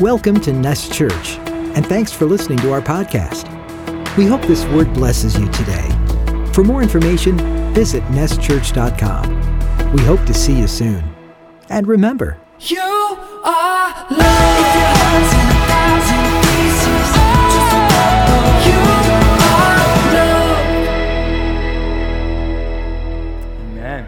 Welcome to Nest Church, and thanks for listening to our podcast. We hope this word blesses you today. For more information, visit nestchurch.com. We hope to see you soon. And remember, You are loved. If your heart's in a thousand pieces, just remember you are loved. Amen.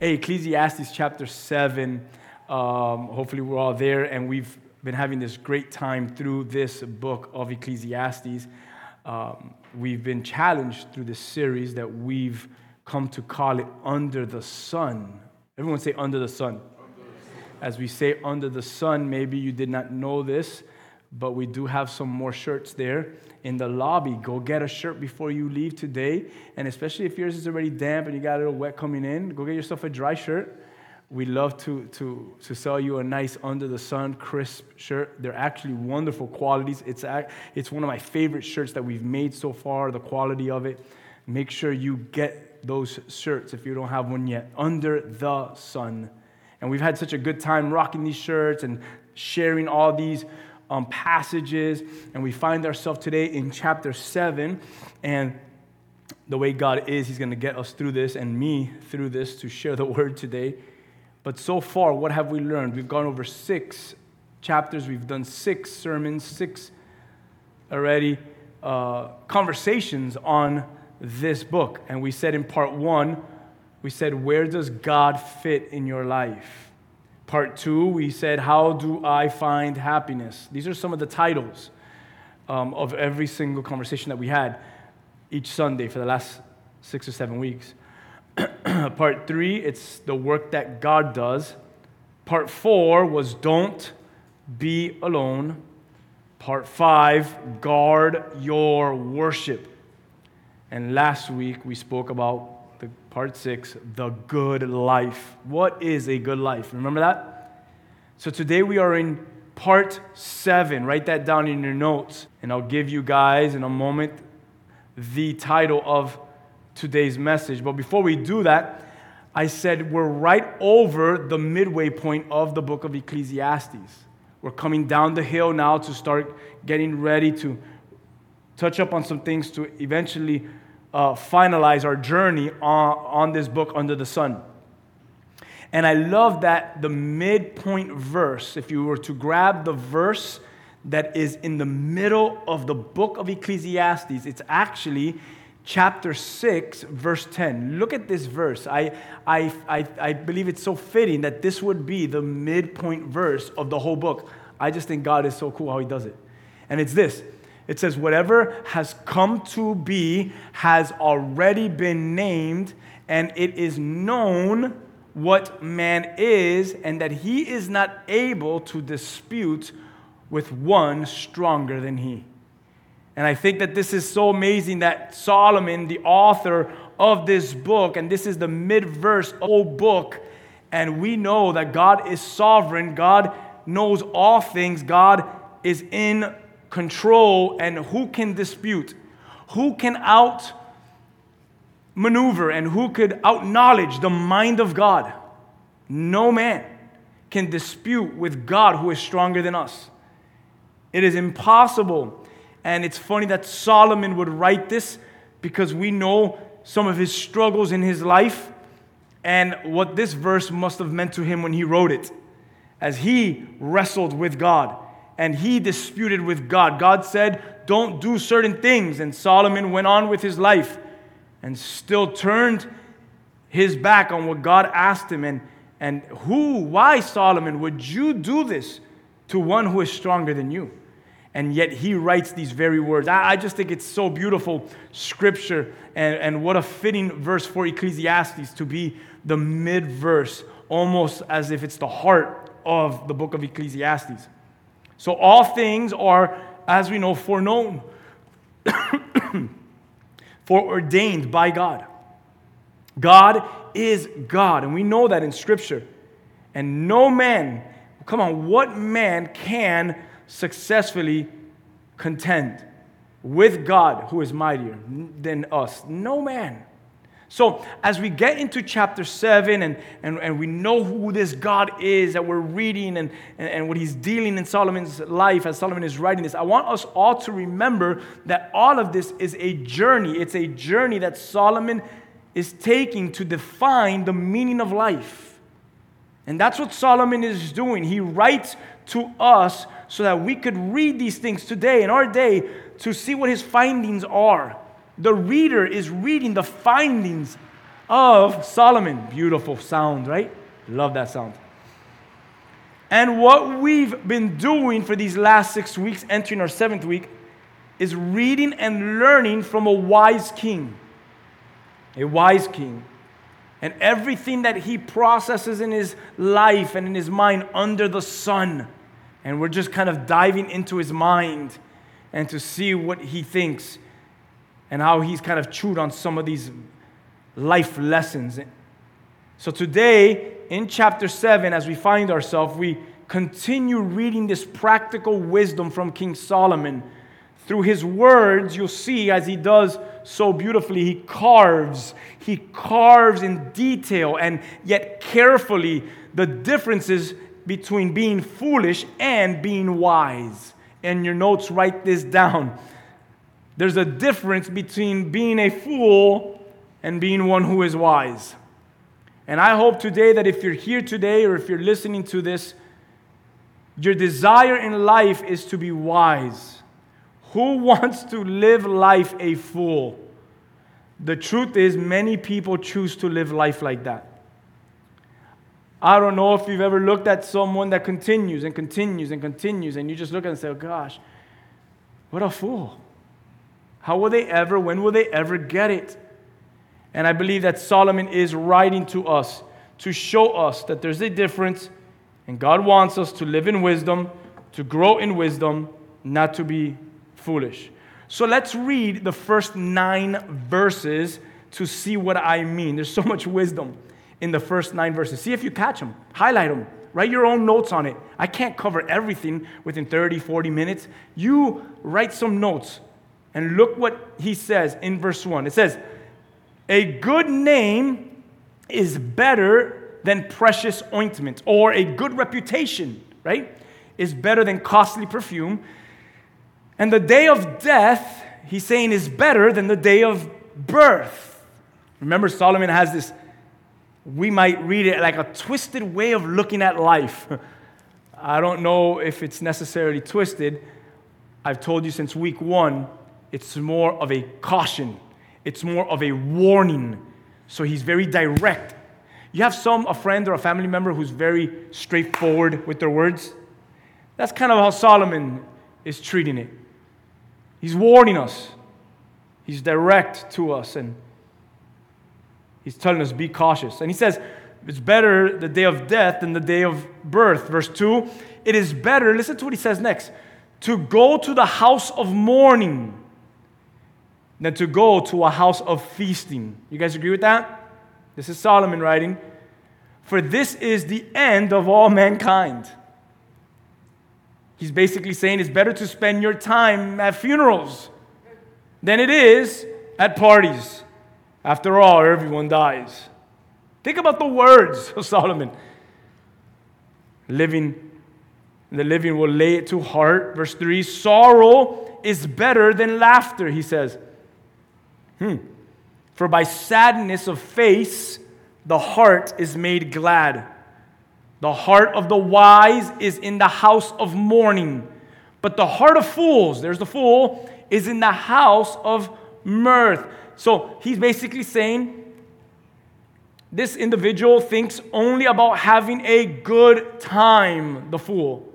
Hey, Ecclesiastes chapter 7. Um, hopefully, we're all there, and we've been having this great time through this book of Ecclesiastes. Um, we've been challenged through this series that we've come to call it Under the Sun. Everyone say, Under the Sun. As we say, Under the Sun, maybe you did not know this, but we do have some more shirts there in the lobby. Go get a shirt before you leave today. And especially if yours is already damp and you got a little wet coming in, go get yourself a dry shirt. We love to, to, to sell you a nice under the sun, crisp shirt. They're actually wonderful qualities. It's, it's one of my favorite shirts that we've made so far, the quality of it. Make sure you get those shirts if you don't have one yet. Under the sun. And we've had such a good time rocking these shirts and sharing all these um, passages. And we find ourselves today in chapter 7. And the way God is, He's going to get us through this and me through this to share the word today. But so far, what have we learned? We've gone over six chapters, we've done six sermons, six already uh, conversations on this book. And we said in part one, we said, Where does God fit in your life? Part two, we said, How do I find happiness? These are some of the titles um, of every single conversation that we had each Sunday for the last six or seven weeks. Part three, it's the work that God does. Part four was don't be alone. Part five, guard your worship. And last week we spoke about the part six, the good life. What is a good life? Remember that? So today we are in part seven. Write that down in your notes, and I'll give you guys in a moment the title of today's message. But before we do that, I said we're right over the midway point of the book of Ecclesiastes. We're coming down the hill now to start getting ready to touch up on some things to eventually uh, finalize our journey on, on this book under the sun. And I love that the midpoint verse, if you were to grab the verse that is in the middle of the book of Ecclesiastes, it's actually chapter 6, verse 10. Look at this verse. I, I, I, I believe it's so fitting that this would be the midpoint verse of the whole book. I just think God is so cool how He does it. And it's this it says, Whatever has come to be has already been named, and it is known what man is, and that he is not able to dispute with one stronger than he. And I think that this is so amazing that Solomon, the author of this book, and this is the mid verse the book, and we know that God is sovereign, God knows all things, God is in control, and who can dispute? Who can out maneuver and who could out knowledge the mind of God? No man can dispute with God who is stronger than us. It is impossible. And it's funny that Solomon would write this because we know some of his struggles in his life and what this verse must have meant to him when he wrote it. As he wrestled with God and he disputed with God. God said, Don't do certain things. And Solomon went on with his life and still turned his back on what God asked him. And, and who, why, Solomon, would you do this to one who is stronger than you? And yet he writes these very words. I, I just think it's so beautiful, scripture, and, and what a fitting verse for Ecclesiastes to be the mid verse, almost as if it's the heart of the book of Ecclesiastes. So all things are, as we know, foreknown, foreordained by God. God is God, and we know that in scripture. And no man, come on, what man can successfully contend with God who is mightier than us? No man. So, as we get into chapter 7 and, and, and we know who this God is that we're reading and, and, and what he's dealing in Solomon's life as Solomon is writing this, I want us all to remember that all of this is a journey. It's a journey that Solomon is taking to define the meaning of life. And that's what Solomon is doing. He writes to us so that we could read these things today in our day to see what his findings are. The reader is reading the findings of Solomon. Beautiful sound, right? Love that sound. And what we've been doing for these last six weeks, entering our seventh week, is reading and learning from a wise king. A wise king. And everything that he processes in his life and in his mind under the sun. And we're just kind of diving into his mind and to see what he thinks and how he's kind of chewed on some of these life lessons. So today, in chapter 7, as we find ourselves, we continue reading this practical wisdom from King Solomon. Through his words, you'll see as he does so beautifully, he carves, he carves in detail and yet carefully the differences between being foolish and being wise. In your notes, write this down. There's a difference between being a fool and being one who is wise. And I hope today that if you're here today or if you're listening to this, your desire in life is to be wise. Who wants to live life a fool? The truth is, many people choose to live life like that. I don't know if you've ever looked at someone that continues and continues and continues, and you just look at and say, oh, gosh, what a fool. How will they ever, when will they ever get it? And I believe that Solomon is writing to us to show us that there's a difference, and God wants us to live in wisdom, to grow in wisdom, not to be foolish. So let's read the first nine verses to see what I mean. There's so much wisdom in the first nine verses. See if you catch them, highlight them, write your own notes on it. I can't cover everything within 30, 40 minutes. You write some notes and look what he says in verse 1. It says, A good name is better than precious ointment, or a good reputation, right? Is better than costly perfume. And the day of death, he's saying, is better than the day of birth. Remember, Solomon has this, we might read it like a twisted way of looking at life. I don't know if it's necessarily twisted. I've told you since week one it's more of a caution, it's more of a warning. So he's very direct. You have some, a friend or a family member who's very straightforward with their words. That's kind of how Solomon is treating it. He's warning us, he's direct to us, and he's telling us, be cautious. And he says, it's better the day of death than the day of birth. Verse 2 It is better, listen to what he says next, to go to the house of mourning than to go to a house of feasting. You guys agree with that? This is Solomon writing. For this is the end of all mankind. He's basically saying it's better to spend your time at funerals than it is at parties. After all, everyone dies. Think about the words of Solomon. Living, the living will lay it to heart. Verse 3 Sorrow is better than laughter, he says. Hmm. For by sadness of face, the heart is made glad. The heart of the wise is in the house of mourning, but the heart of fools, there's the fool, is in the house of mirth. So he's basically saying this individual thinks only about having a good time, the fool.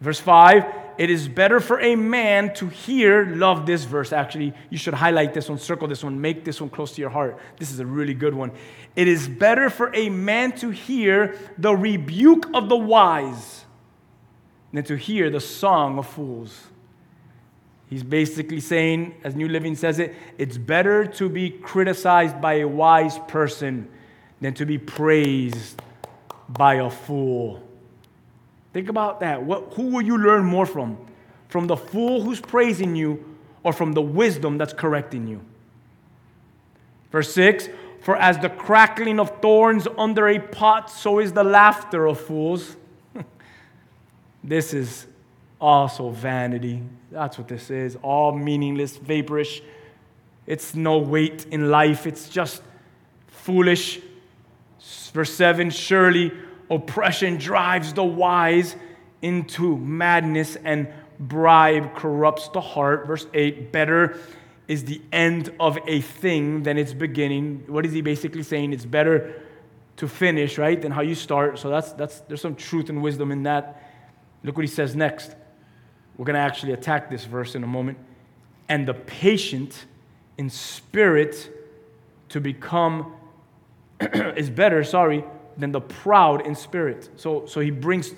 Verse 5 it is better for a man to hear, love this verse actually. You should highlight this one, circle this one, make this one close to your heart. This is a really good one. It is better for a man to hear the rebuke of the wise than to hear the song of fools. He's basically saying, as New Living says it, it's better to be criticized by a wise person than to be praised by a fool. Think about that. What, who will you learn more from? From the fool who's praising you or from the wisdom that's correcting you? Verse 6 For as the crackling of thorns under a pot, so is the laughter of fools. this is also vanity. That's what this is. All meaningless, vaporish. It's no weight in life. It's just foolish. Verse 7 Surely oppression drives the wise into madness, and bribe corrupts the heart. Verse 8 Better is the end of a thing than its beginning. What is he basically saying? It's better to finish, right, than how you start. So that's, that's, there's some truth and wisdom in that. Look what he says next. We're going to actually attack this verse in a moment. And the patient in spirit to become is better, sorry, than the proud in spirit. So, so he brings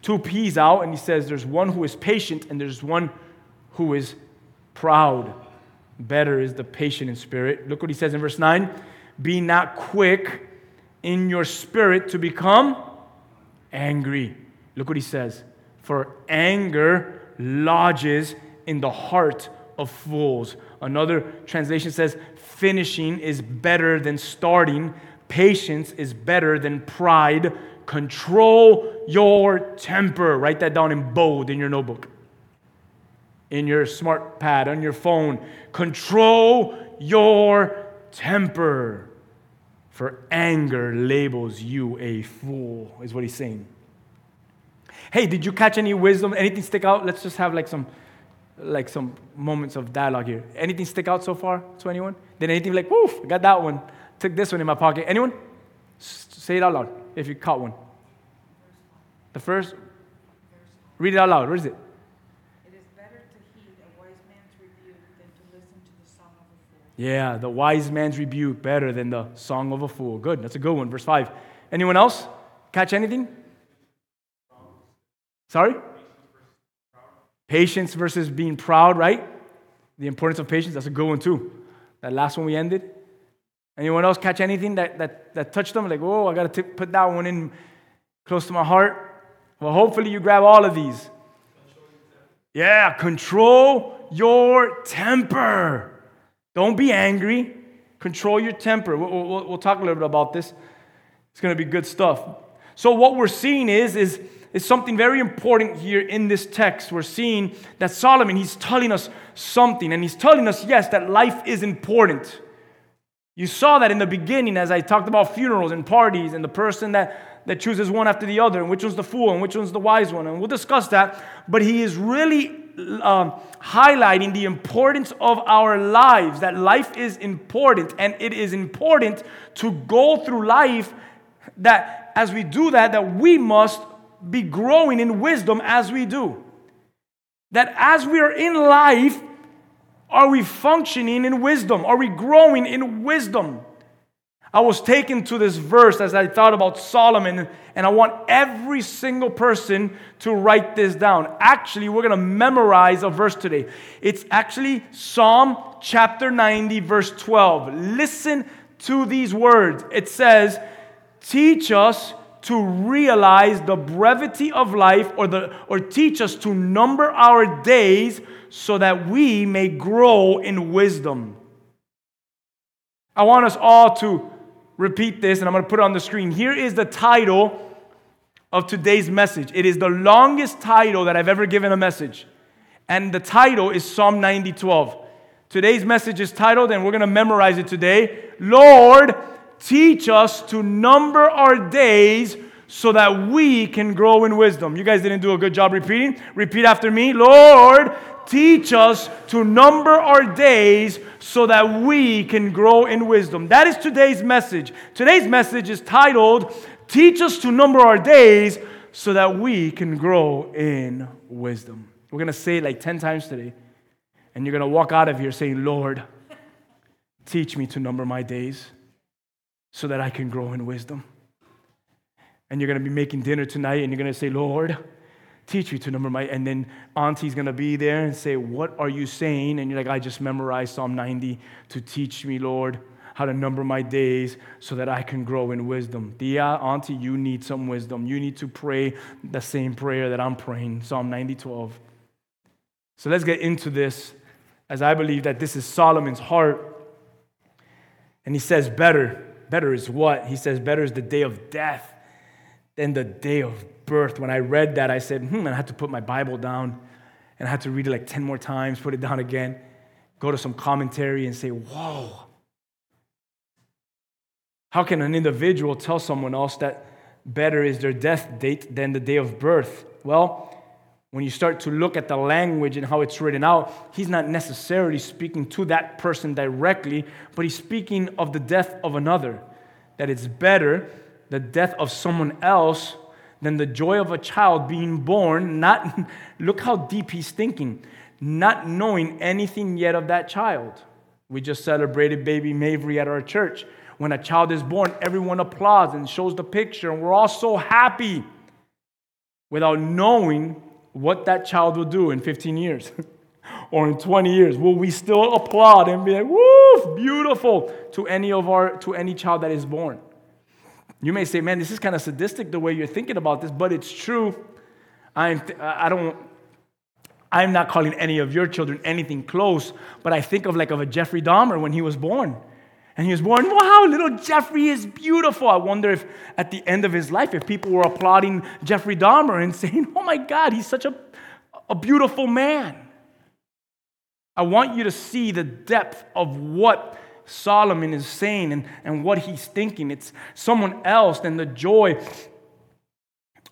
two P's out and he says there's one who is patient and there's one who is proud. Better is the patient in spirit. Look what he says in verse 9 Be not quick in your spirit to become angry. Look what he says. For anger lodges in the heart of fools. Another translation says, finishing is better than starting, patience is better than pride. Control your temper. Write that down in bold in your notebook, in your smart pad, on your phone. Control your temper. For anger labels you a fool, is what he's saying. Hey, did you catch any wisdom? Anything stick out? Let's just have like some like some moments of dialogue here. Anything stick out so far to anyone? Did anything like, woof, I got that one. Took this one in my pocket. Anyone? S- say it out loud if you caught one. The first, read it out loud. What is it? It is better to heed a wise man's rebuke than to listen to the song of a fool. Yeah, the wise man's rebuke better than the song of a fool. Good, that's a good one. Verse 5. Anyone else? Catch anything? Sorry? Patience versus being proud, right? The importance of patience, that's a good one too. That last one we ended. Anyone else catch anything that, that, that touched them? Like, oh, I got to put that one in close to my heart. Well, hopefully you grab all of these. Yeah, control your temper. Don't be angry. Control your temper. We'll, we'll, we'll talk a little bit about this. It's going to be good stuff. So what we're seeing is, is, is something very important here in this text. We're seeing that Solomon, he's telling us something. And he's telling us, yes, that life is important. You saw that in the beginning as I talked about funerals and parties and the person that, that chooses one after the other and which one's the fool and which one's the wise one. And we'll discuss that. But he is really um, highlighting the importance of our lives, that life is important. And it is important to go through life that as we do that, that we must be growing in wisdom as we do. That as we are in life, are we functioning in wisdom? Are we growing in wisdom? I was taken to this verse as I thought about Solomon, and I want every single person to write this down. Actually, we're going to memorize a verse today. It's actually Psalm chapter 90, verse 12. Listen to these words. It says, Teach us to realize the brevity of life, or, the, or teach us to number our days so that we may grow in wisdom. I want us all to repeat this, and I'm going to put it on the screen. Here is the title of today's message. It is the longest title that I've ever given a message. And the title is Psalm 90 12. Today's message is titled, and we're going to memorize it today Lord, teach us to number our days so that we can grow in wisdom. You guys didn't do a good job repeating. Repeat after me Lord, teach us to number our days so that we can grow in wisdom. That is today's message. Today's message is titled, Teach us to number our days so that we can grow in wisdom. We're going to say it like 10 times today. And you're going to walk out of here saying, Lord, teach me to number my days so that I can grow in wisdom. And you're going to be making dinner tonight and you're going to say, Lord, teach me to number my. And then Auntie's going to be there and say, What are you saying? And you're like, I just memorized Psalm 90 to teach me, Lord, how to number my days so that I can grow in wisdom. Dia, Auntie, you need some wisdom. You need to pray the same prayer that I'm praying, Psalm 90, 12. So let's get into this as I believe that this is Solomon's heart. And he says, Better. Better is what? He says, Better is the day of death than the day of birth. When I read that, I said, Hmm, and I had to put my Bible down and I had to read it like 10 more times, put it down again, go to some commentary and say, Whoa. How can an individual tell someone else that better is their death date than the day of birth? Well, when you start to look at the language and how it's written out, he's not necessarily speaking to that person directly, but he's speaking of the death of another. That it's better the death of someone else than the joy of a child being born. Not look how deep he's thinking, not knowing anything yet of that child. We just celebrated baby Mavry at our church. When a child is born, everyone applauds and shows the picture, and we're all so happy without knowing what that child will do in 15 years or in 20 years. Will we still applaud and be like, woo, beautiful to any of our to any child that is born? You may say, man, this is kind of sadistic the way you're thinking about this, but it's true. I'm, I don't, I'm not calling any of your children anything close, but I think of like of a Jeffrey Dahmer when he was born. And he was born, wow, little Jeffrey is beautiful. I wonder if at the end of his life, if people were applauding Jeffrey Dahmer and saying, oh my God, he's such a, a beautiful man. I want you to see the depth of what Solomon is saying and, and what he's thinking. It's someone else than the joy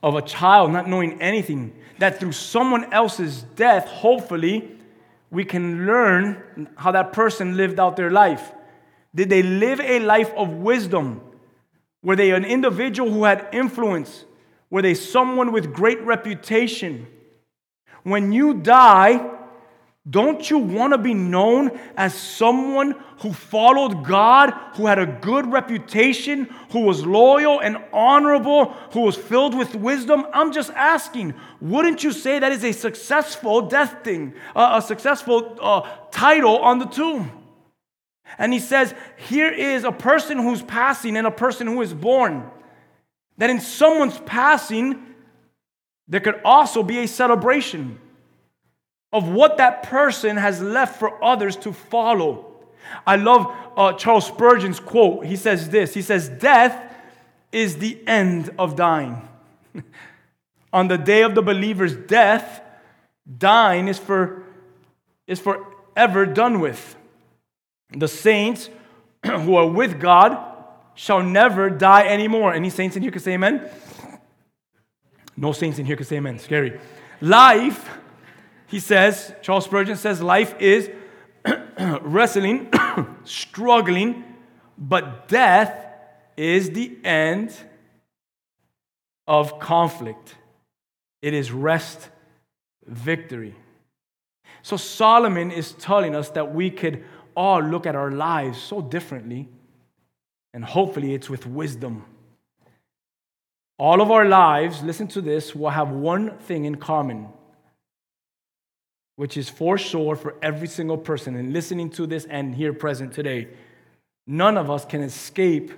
of a child not knowing anything. That through someone else's death, hopefully, we can learn how that person lived out their life. Did they live a life of wisdom? Were they an individual who had influence? Were they someone with great reputation? When you die, don't you want to be known as someone who followed God, who had a good reputation, who was loyal and honorable, who was filled with wisdom? I'm just asking, wouldn't you say that is a successful death thing, uh, a successful uh, title on the tomb? And he says, Here is a person who's passing and a person who is born. That in someone's passing, there could also be a celebration of what that person has left for others to follow. I love uh, Charles Spurgeon's quote. He says this He says, Death is the end of dying. On the day of the believer's death, dying is for is forever done with. The saints who are with God shall never die anymore. Any saints in here can say amen? No saints in here can say amen. Scary. Life, he says, Charles Spurgeon says, life is wrestling, struggling, but death is the end of conflict. It is rest, victory. So Solomon is telling us that we could all look at our lives so differently, and hopefully it's with wisdom. All of our lives, listen to this, will have one thing in common, which is for sure for every single person. And listening to this and here present today, none of us can escape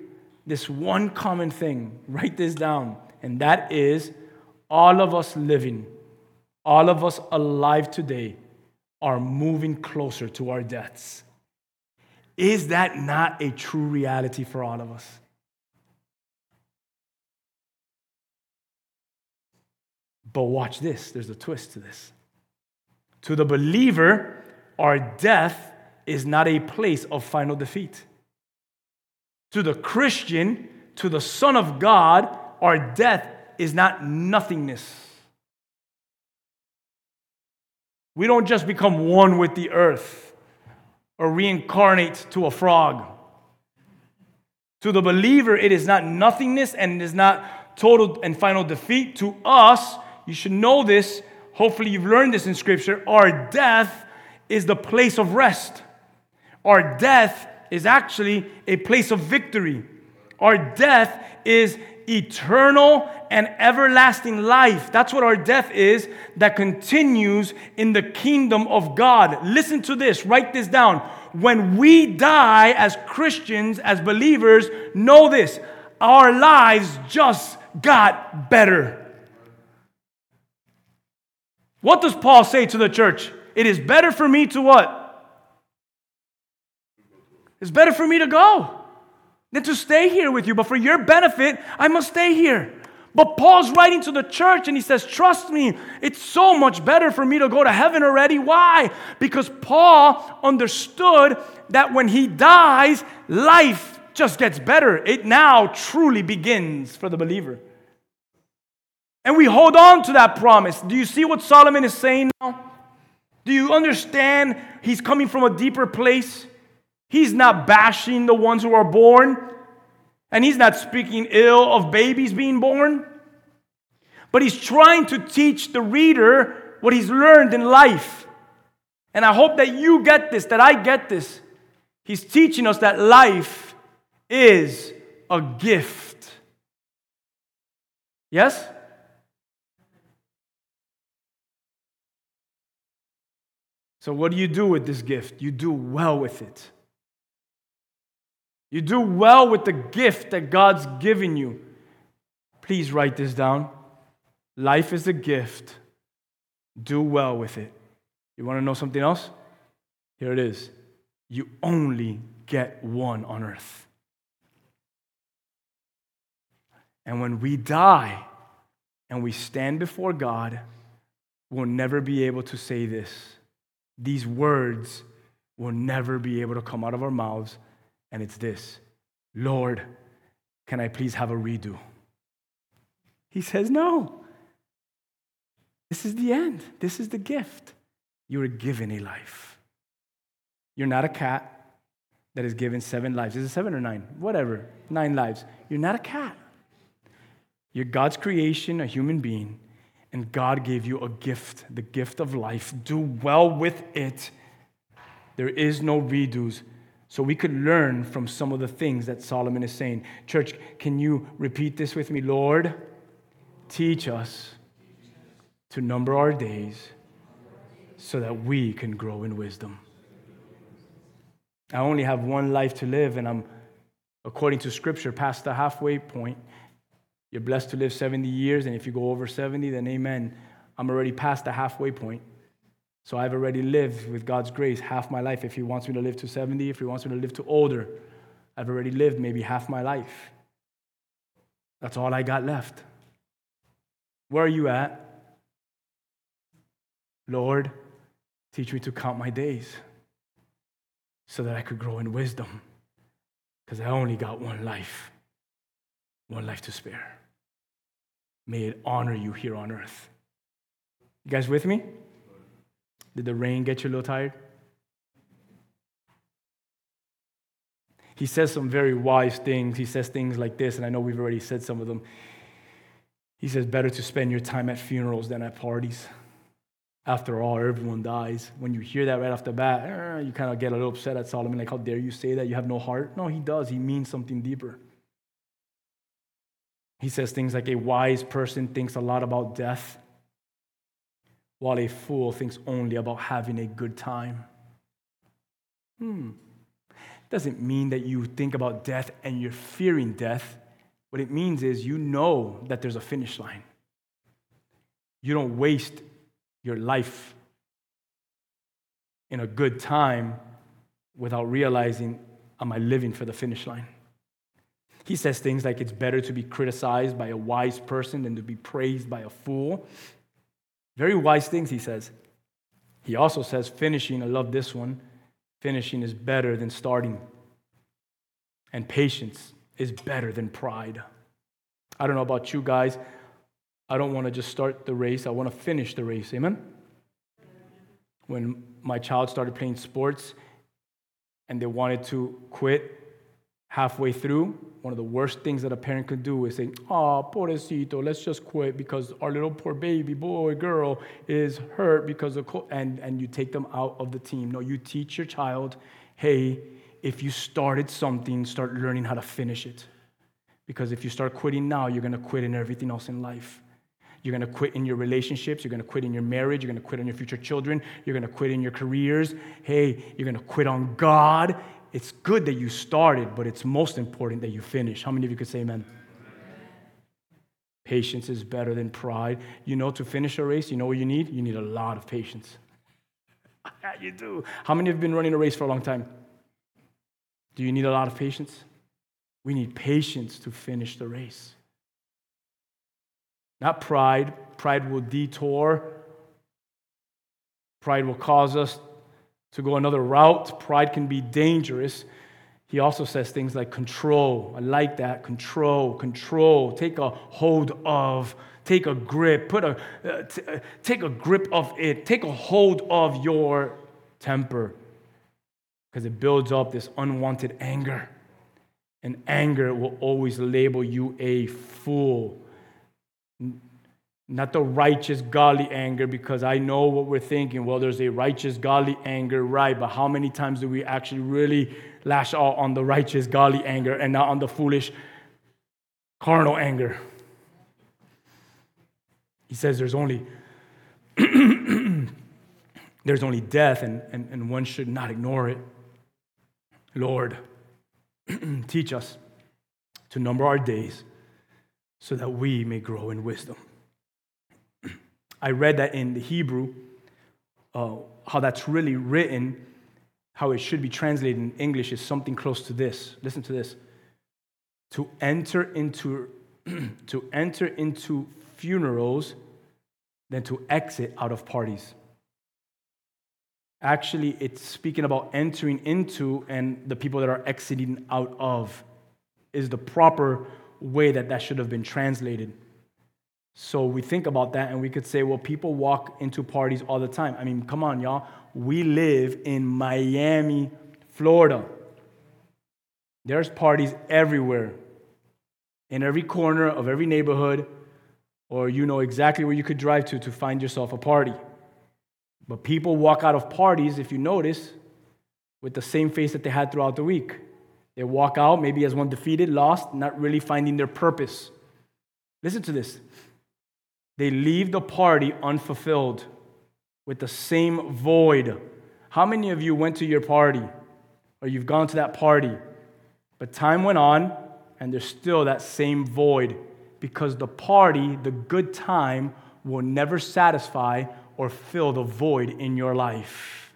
this one common thing. Write this down, and that is all of us living, all of us alive today are moving closer to our deaths. Is that not a true reality for all of us? But watch this, there's a twist to this. To the believer, our death is not a place of final defeat. To the Christian, to the Son of God, our death is not nothingness. We don't just become one with the earth or reincarnate to a frog. To the believer, it is not nothingness and it is not total and final defeat. To us, you should know this. Hopefully, you've learned this in Scripture. Our death is the place of rest. Our death is actually a place of victory. Our death is eternal and everlasting life. That's what our death is that continues in the kingdom of God. Listen to this, write this down. When we die as Christians, as believers, know this our lives just got better. What does Paul say to the church? It is better for me to what? It's better for me to go. Than to stay here with you. But for your benefit, I must stay here. But Paul's writing to the church and he says, Trust me, it's so much better for me to go to heaven already. Why? Because Paul understood that when he dies, life just gets better. It now truly begins for the believer. And we hold on to that promise. Do you see what Solomon is saying now? Do you understand he's coming from a deeper place? He's not bashing the ones who are born. And he's not speaking ill of babies being born, but he's trying to teach the reader what he's learned in life. And I hope that you get this, that I get this. He's teaching us that life is a gift. Yes? So, what do you do with this gift? You do well with it. You do well with the gift that God's given you. Please write this down. Life is a gift. Do well with it. You want to know something else? Here it is. You only get one on earth. And when we die and we stand before God, we'll never be able to say this. These words will never be able to come out of our mouths and it's this Lord, can I please have a redo? He says, No. This is the end. This is the gift. You are given a life. You're not a cat that is given seven lives. Is it seven or nine? Whatever. Nine lives. You're not a cat. You're God's creation, a human being, and God gave you a gift, the gift of life. Do well with it. There is no redos. So we could learn from some of the things that Solomon is saying. Church, can you repeat this with me? Lord, teach us to number our days so that we can grow in wisdom. I only have one life to live, and I'm, according to scripture, past the halfway point. You're blessed to live 70 years, and if you go over 70, then amen. I'm already past the halfway point. So I've already lived with God's grace half my life. If He wants me to live to 70, if He wants me to live to older, I've already lived maybe half my life. That's all I got left. Where are you at? Lord, teach me to count my days so that I could grow in wisdom because I only got one life, one life to spare. May it honor you here on earth. You guys with me? Did the rain get you a little tired? He says some very wise things. He says things like this, and I know we've already said some of them. He says, Better to spend your time at funerals than at parties. After all, everyone dies. When you hear that right off the bat, eh, you kind of get a little upset at Solomon, like, How dare you say that? You have no heart. No, he does. He means something deeper. He says things like, A wise person thinks a lot about death while a fool thinks only about having a good time. Hmm. Doesn't mean that you think about death and you're fearing death. What it means is you know that there's a finish line. You don't waste your life in a good time without realizing, am I living for the finish line? He says things like it's better to be criticized by a wise person than to be praised by a fool. Very wise things, he says. He also says, finishing, I love this one, finishing is better than starting. And patience is better than pride. I don't know about you guys. I don't want to just start the race, I want to finish the race. Amen? When my child started playing sports and they wanted to quit halfway through, one of the worst things that a parent could do is say, Oh, pobrecito, let's just quit because our little poor baby, boy, girl is hurt because of, co-, and, and you take them out of the team. No, you teach your child, hey, if you started something, start learning how to finish it. Because if you start quitting now, you're going to quit in everything else in life. You're going to quit in your relationships. You're going to quit in your marriage. You're going to quit on your future children. You're going to quit in your careers. Hey, you're going to quit on God it's good that you started, but it's most important that you finish. How many of you could say amen? Patience is better than pride. You know, to finish a race, you know what you need? You need a lot of patience. you do. How many have been running a race for a long time? Do you need a lot of patience? We need patience to finish the race. Not pride. Pride will detour. Pride will cause us to go another route. Pride can be dangerous. He also says things like control. I like that. Control, control. Take a hold of, take a grip, put a, uh, t- uh, take a grip of it. Take a hold of your temper because it builds up this unwanted anger. And anger will always label you a fool. Not the righteous, godly anger, because I know what we're thinking. Well, there's a righteous, godly anger, right? But how many times do we actually really lash out on the righteous, godly anger and not on the foolish, carnal anger? He says there's only there's only death, and, and, and one should not ignore it. Lord, teach us to number our days so that we may grow in wisdom. I read that in the Hebrew, uh, how that's really written, how it should be translated in English is something close to this. Listen to this. To enter into, to enter into funerals than to exit out of parties. Actually, it's speaking about entering into and the people that are exiting out of is the proper way that that should have been translated. So we think about that and we could say, well, people walk into parties all the time. I mean, come on, y'all. We live in Miami, Florida. There's parties everywhere, in every corner of every neighborhood, or you know exactly where you could drive to to find yourself a party. But people walk out of parties, if you notice, with the same face that they had throughout the week. They walk out, maybe as one defeated, lost, not really finding their purpose. Listen to this. They leave the party unfulfilled with the same void. How many of you went to your party or you've gone to that party, but time went on and there's still that same void because the party, the good time, will never satisfy or fill the void in your life?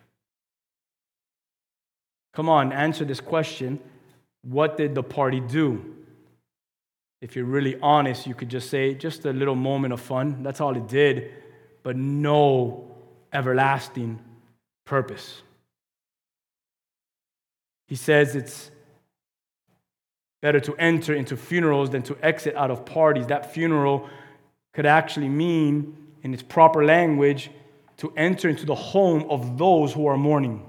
Come on, answer this question. What did the party do? If you're really honest, you could just say, just a little moment of fun. That's all it did, but no everlasting purpose. He says it's better to enter into funerals than to exit out of parties. That funeral could actually mean, in its proper language, to enter into the home of those who are mourning,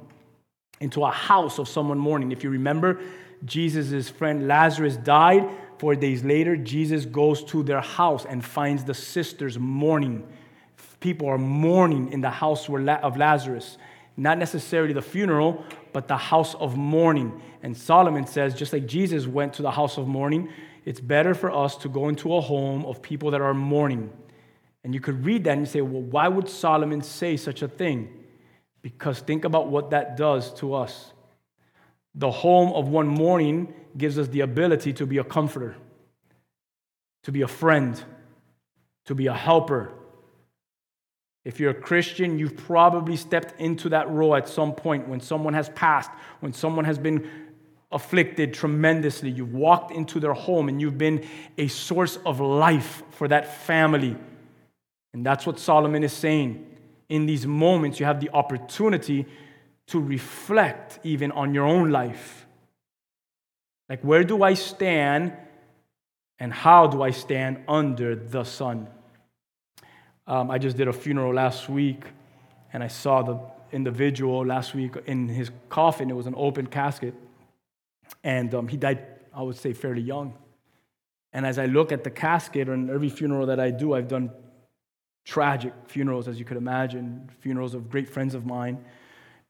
into a house of someone mourning. If you remember, Jesus' friend Lazarus died. Four days later, Jesus goes to their house and finds the sisters mourning. People are mourning in the house of Lazarus. Not necessarily the funeral, but the house of mourning. And Solomon says, just like Jesus went to the house of mourning, it's better for us to go into a home of people that are mourning. And you could read that and you say, well, why would Solomon say such a thing? Because think about what that does to us. The home of one mourning gives us the ability to be a comforter, to be a friend, to be a helper. If you're a Christian, you've probably stepped into that role at some point when someone has passed, when someone has been afflicted tremendously. You've walked into their home and you've been a source of life for that family. And that's what Solomon is saying. In these moments, you have the opportunity to reflect even on your own life. Like, where do I stand and how do I stand under the sun? Um, I just did a funeral last week and I saw the individual last week in his coffin. It was an open casket. And um, he died, I would say, fairly young. And as I look at the casket, and every funeral that I do, I've done tragic funerals, as you could imagine, funerals of great friends of mine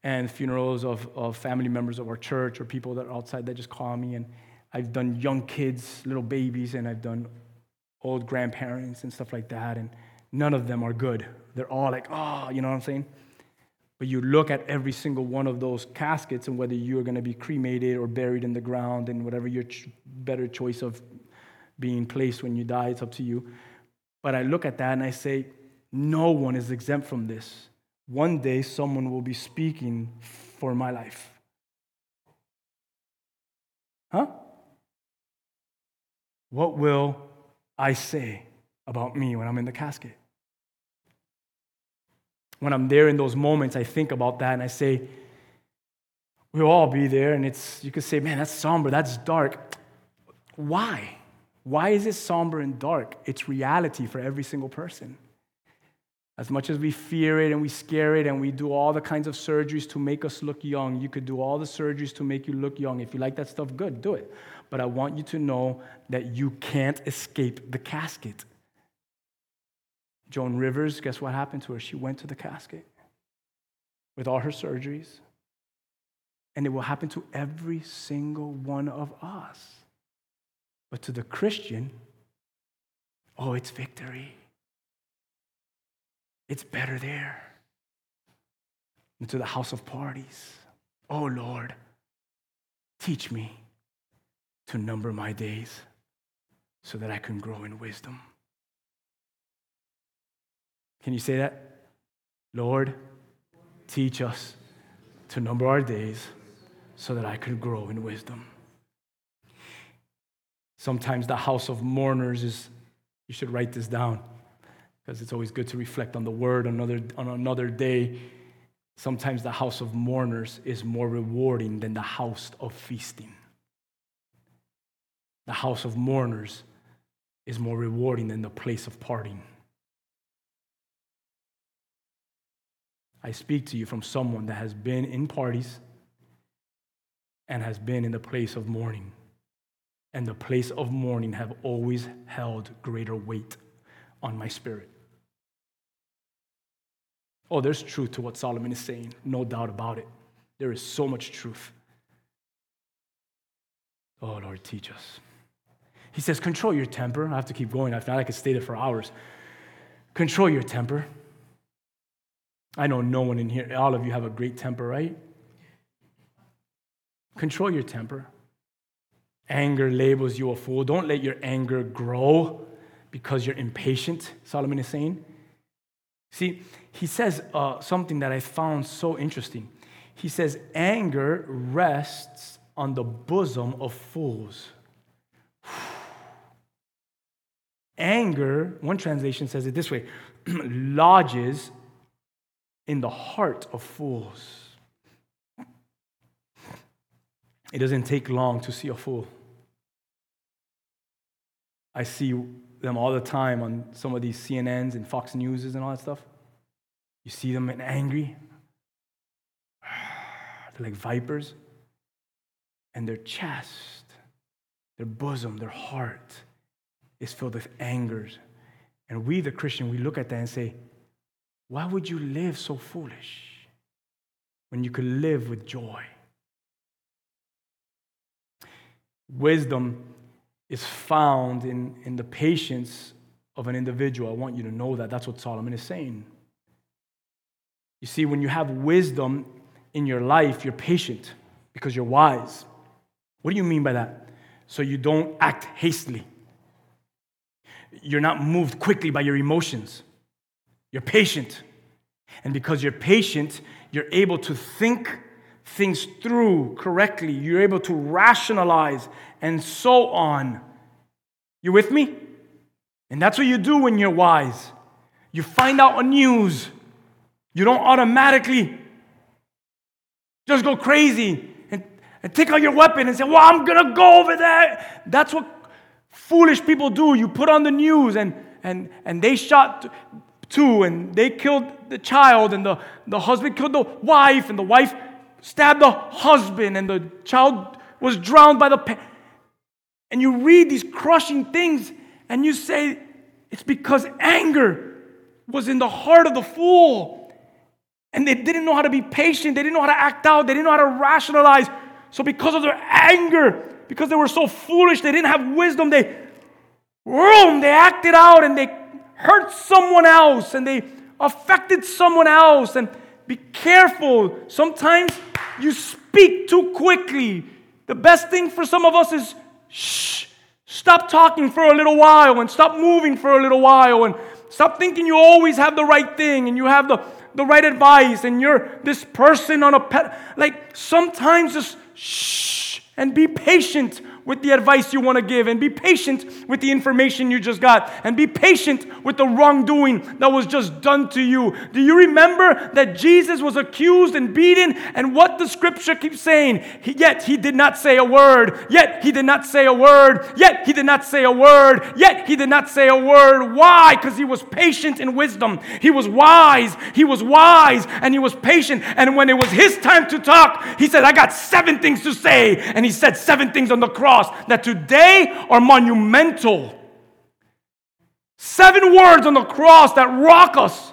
and funerals of, of family members of our church or people that are outside that just call me. And I've done young kids, little babies, and I've done old grandparents and stuff like that. And none of them are good. They're all like, oh, you know what I'm saying? But you look at every single one of those caskets and whether you're going to be cremated or buried in the ground and whatever your ch- better choice of being placed when you die, it's up to you. But I look at that and I say, no one is exempt from this one day someone will be speaking for my life. Huh? What will I say about me when I'm in the casket? When I'm there in those moments, I think about that and I say, we'll all be there, and it's you could say, man, that's somber, that's dark. Why? Why is it somber and dark? It's reality for every single person. As much as we fear it and we scare it and we do all the kinds of surgeries to make us look young, you could do all the surgeries to make you look young. If you like that stuff, good, do it. But I want you to know that you can't escape the casket. Joan Rivers, guess what happened to her? She went to the casket with all her surgeries. And it will happen to every single one of us. But to the Christian, oh, it's victory. It's better there. And to the house of parties, oh Lord, teach me to number my days so that I can grow in wisdom. Can you say that? Lord, teach us to number our days so that I could grow in wisdom. Sometimes the house of mourners is, you should write this down because it's always good to reflect on the word another, on another day. Sometimes the house of mourners is more rewarding than the house of feasting. The house of mourners is more rewarding than the place of parting. I speak to you from someone that has been in parties and has been in the place of mourning. And the place of mourning have always held greater weight on my spirit. Oh, there's truth to what Solomon is saying, no doubt about it. There is so much truth. Oh, Lord, teach us. He says, control your temper. I have to keep going. I feel like I could stay there for hours. Control your temper. I know no one in here, all of you have a great temper, right? Control your temper. Anger labels you a fool. Don't let your anger grow because you're impatient, Solomon is saying. See, he says uh, something that I found so interesting. He says, anger rests on the bosom of fools. anger, one translation says it this way lodges in the heart of fools. It doesn't take long to see a fool. I see them all the time on some of these CNNs and Fox Newses and all that stuff. You see them and angry. They're like vipers. And their chest, their bosom, their heart is filled with angers. And we, the Christian, we look at that and say, why would you live so foolish when you could live with joy? Wisdom is found in, in the patience of an individual. I want you to know that. That's what Solomon is saying. You see, when you have wisdom in your life, you're patient because you're wise. What do you mean by that? So you don't act hastily. You're not moved quickly by your emotions. You're patient. And because you're patient, you're able to think things through correctly. You're able to rationalize and so on. You with me? And that's what you do when you're wise. You find out news. You don't automatically just go crazy and, and take out your weapon and say, Well, I'm going to go over there. That's what foolish people do. You put on the news and, and, and they shot two and they killed the child and the, the husband killed the wife and the wife stabbed the husband and the child was drowned by the pa- and you read these crushing things and you say it's because anger was in the heart of the fool and they didn't know how to be patient they didn't know how to act out they didn't know how to rationalize so because of their anger because they were so foolish they didn't have wisdom they boom, they acted out and they hurt someone else and they affected someone else. And be careful. Sometimes you speak too quickly. The best thing for some of us is shh, stop talking for a little while and stop moving for a little while and stop thinking you always have the right thing and you have the, the right advice and you're this person on a pet. Like sometimes just shh and be patient with the advice you want to give, and be patient with the information you just got, and be patient with the wrongdoing that was just done to you. Do you remember that Jesus was accused and beaten, and what the scripture keeps saying? He- yet he did not say a word, yet he did not say a word, yet he did not say a word, yet he did not say a word. Why? Because he was patient in wisdom. He was wise, he was wise, and he was patient. And when it was his time to talk, he said, I got seven things to say. And he said seven things on the cross that today are monumental. Seven words on the cross that rock us.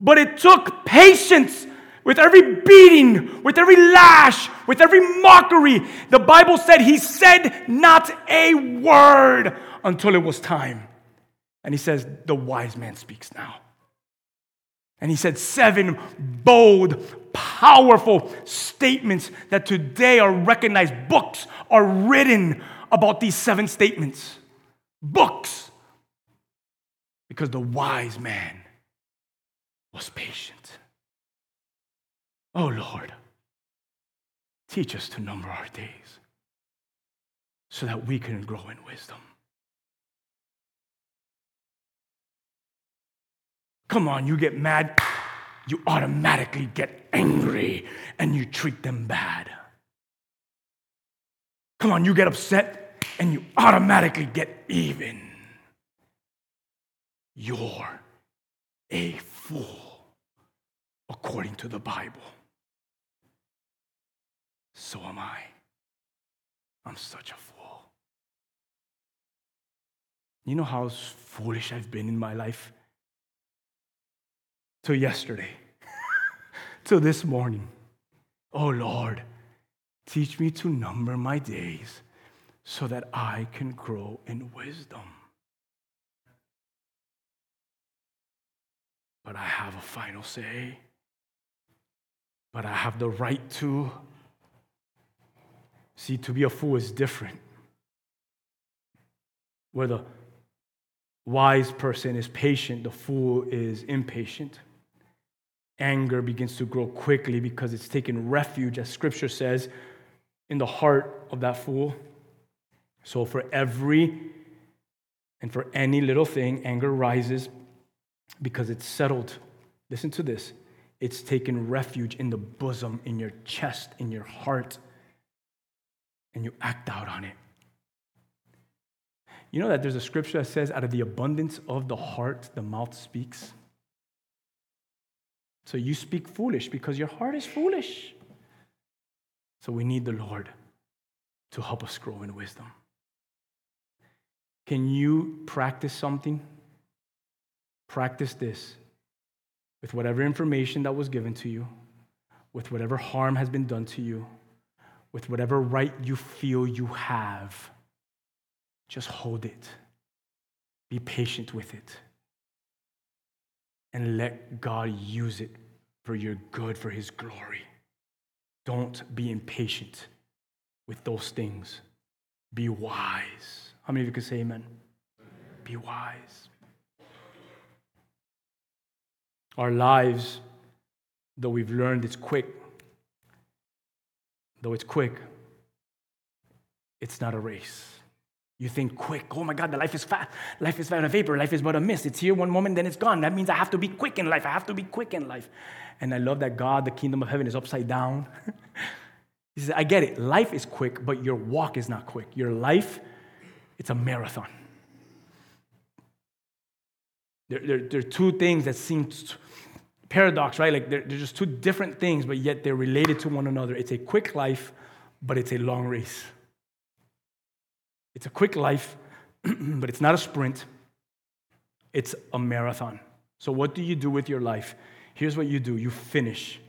But it took patience with every beating, with every lash, with every mockery. The Bible said he said not a word until it was time. And he says, The wise man speaks now. And he said seven bold, powerful statements that today are recognized. Books are written about these seven statements. Books. Because the wise man was patient. Oh Lord, teach us to number our days so that we can grow in wisdom. Come on, you get mad, you automatically get angry and you treat them bad. Come on, you get upset and you automatically get even. You're a fool according to the Bible. So am I. I'm such a fool. You know how foolish I've been in my life? Till yesterday, till this morning. Oh Lord, teach me to number my days so that I can grow in wisdom. But I have a final say. But I have the right to. See, to be a fool is different. Where the wise person is patient, the fool is impatient. Anger begins to grow quickly because it's taken refuge, as scripture says, in the heart of that fool. So, for every and for any little thing, anger rises because it's settled. Listen to this it's taken refuge in the bosom, in your chest, in your heart, and you act out on it. You know that there's a scripture that says, out of the abundance of the heart, the mouth speaks. So you speak foolish because your heart is foolish. So we need the Lord to help us grow in wisdom. Can you practice something? Practice this with whatever information that was given to you, with whatever harm has been done to you, with whatever right you feel you have. Just hold it. Be patient with it. And let God use it for your good, for His glory. Don't be impatient with those things. Be wise. How many of you can say amen? Be wise. Our lives, though we've learned it's quick, though it's quick, it's not a race. You think quick, oh my God, the life is fast. Life is but a vapor. Life is but a mist. It's here one moment, then it's gone. That means I have to be quick in life. I have to be quick in life. And I love that God, the kingdom of heaven, is upside down. he says, I get it. Life is quick, but your walk is not quick. Your life, it's a marathon. There, there, there are two things that seem paradox, right? Like they're, they're just two different things, but yet they're related to one another. It's a quick life, but it's a long race. It's a quick life, but it's not a sprint. It's a marathon. So, what do you do with your life? Here's what you do you finish.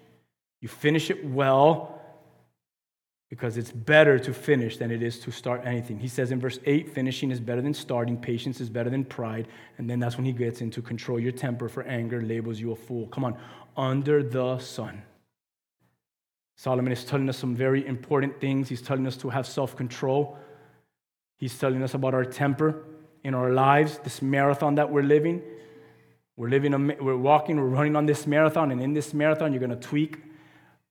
You finish it well because it's better to finish than it is to start anything. He says in verse 8 finishing is better than starting, patience is better than pride. And then that's when he gets into control your temper for anger, labels you a fool. Come on, under the sun. Solomon is telling us some very important things. He's telling us to have self control. He's telling us about our temper in our lives, this marathon that we're living. We're living, we're walking, we're running on this marathon, and in this marathon, you're going to tweak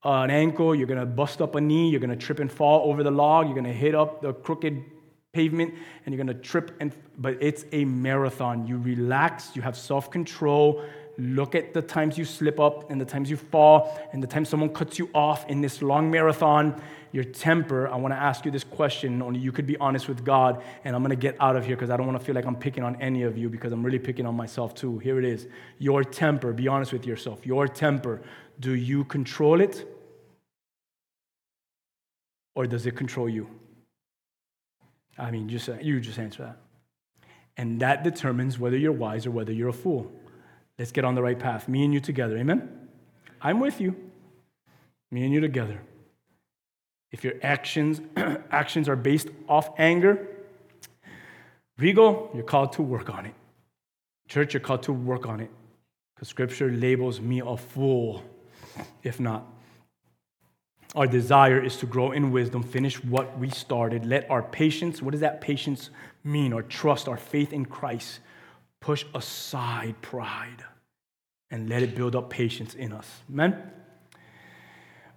an ankle, you're gonna bust up a knee, you're gonna trip and fall over the log, you're gonna hit up the crooked pavement, and you're gonna trip and but it's a marathon. You relax, you have self-control. Look at the times you slip up and the times you fall and the times someone cuts you off in this long marathon. Your temper, I wanna ask you this question, only you could be honest with God, and I'm gonna get out of here because I don't wanna feel like I'm picking on any of you because I'm really picking on myself too. Here it is. Your temper, be honest with yourself. Your temper, do you control it? Or does it control you? I mean, just you just answer that. And that determines whether you're wise or whether you're a fool. Let's get on the right path. Me and you together. Amen? I'm with you. Me and you together. If your actions, actions are based off anger, Rigo, you're called to work on it. Church, you're called to work on it. Because scripture labels me a fool, if not. Our desire is to grow in wisdom, finish what we started. Let our patience, what does that patience mean? Our trust, our faith in Christ, push aside pride and let it build up patience in us. Amen?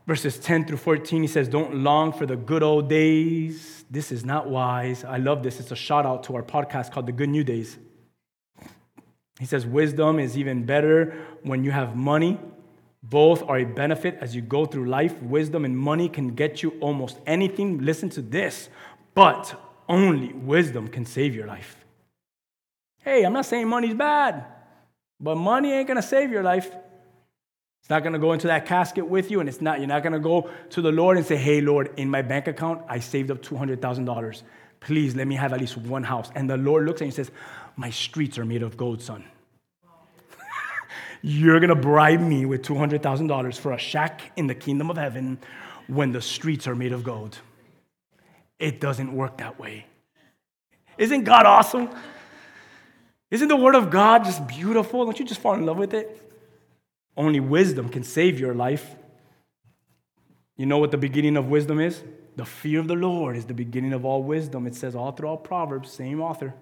Verses 10 through 14, he says, Don't long for the good old days. This is not wise. I love this. It's a shout out to our podcast called The Good New Days. He says, Wisdom is even better when you have money. Both are a benefit as you go through life. Wisdom and money can get you almost anything. Listen to this, but only wisdom can save your life. Hey, I'm not saying money's bad, but money ain't gonna save your life. It's not gonna go into that casket with you, and it's not, you're not gonna go to the Lord and say, Hey, Lord, in my bank account, I saved up $200,000. Please let me have at least one house. And the Lord looks at you and says, My streets are made of gold, son. You're gonna bribe me with $200,000 for a shack in the kingdom of heaven when the streets are made of gold. It doesn't work that way. Isn't God awesome? Isn't the word of God just beautiful? Don't you just fall in love with it? Only wisdom can save your life. You know what the beginning of wisdom is? The fear of the Lord is the beginning of all wisdom. It says all throughout Proverbs, same author.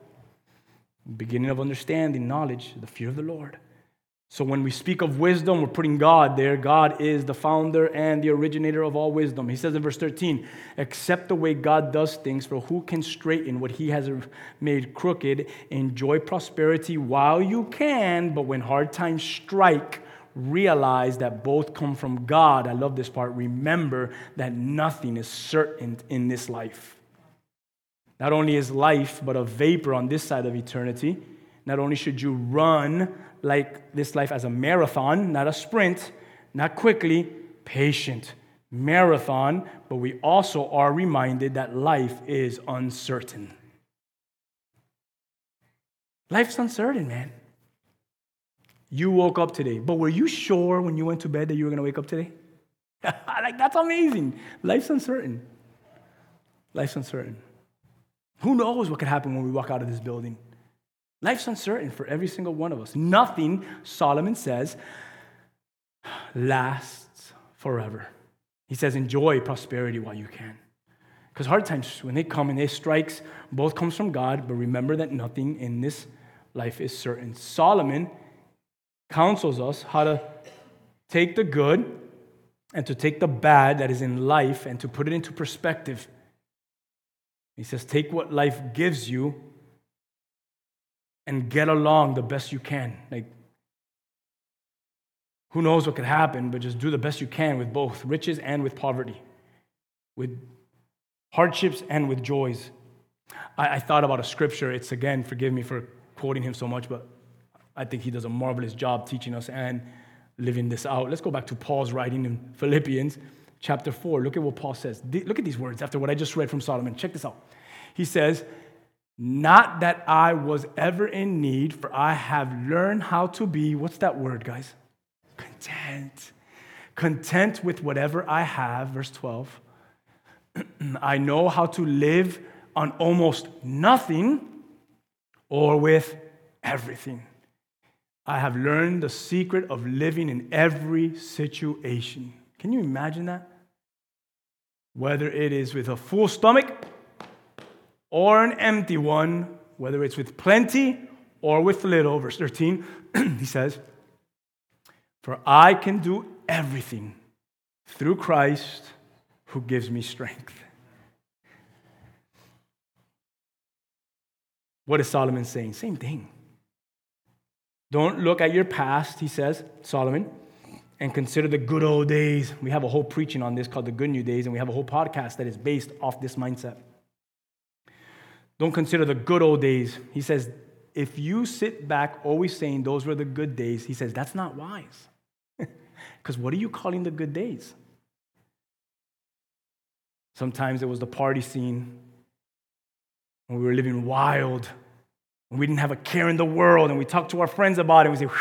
Beginning of understanding, knowledge, the fear of the Lord. So when we speak of wisdom, we're putting God there. God is the founder and the originator of all wisdom. He says in verse 13, accept the way God does things, for who can straighten what he has made crooked? Enjoy prosperity while you can, but when hard times strike, realize that both come from God. I love this part. Remember that nothing is certain in this life. Not only is life but a vapor on this side of eternity, not only should you run like this life as a marathon, not a sprint, not quickly, patient marathon, but we also are reminded that life is uncertain. Life's uncertain, man. You woke up today, but were you sure when you went to bed that you were going to wake up today? like, that's amazing. Life's uncertain. Life's uncertain. Who knows what could happen when we walk out of this building? Life's uncertain for every single one of us. Nothing, Solomon says, lasts forever. He says, enjoy prosperity while you can. Because hard times, when they come and they strikes, both comes from God, but remember that nothing in this life is certain. Solomon counsels us how to take the good and to take the bad that is in life and to put it into perspective. He says, take what life gives you and get along the best you can. Like, who knows what could happen, but just do the best you can with both riches and with poverty, with hardships and with joys. I, I thought about a scripture. It's again, forgive me for quoting him so much, but I think he does a marvelous job teaching us and living this out. Let's go back to Paul's writing in Philippians chapter 4. Look at what Paul says. Look at these words after what I just read from Solomon. Check this out. He says, not that I was ever in need, for I have learned how to be, what's that word, guys? Content. Content with whatever I have, verse 12. I know how to live on almost nothing or with everything. I have learned the secret of living in every situation. Can you imagine that? Whether it is with a full stomach or an empty one, whether it's with plenty or with little. Verse 13, he says, For I can do everything through Christ who gives me strength. What is Solomon saying? Same thing. Don't look at your past, he says, Solomon, and consider the good old days. We have a whole preaching on this called The Good New Days, and we have a whole podcast that is based off this mindset. Don't consider the good old days. He says, if you sit back always saying those were the good days, he says, that's not wise. Because what are you calling the good days? Sometimes it was the party scene when we were living wild, and we didn't have a care in the world, and we talked to our friends about it, and we say,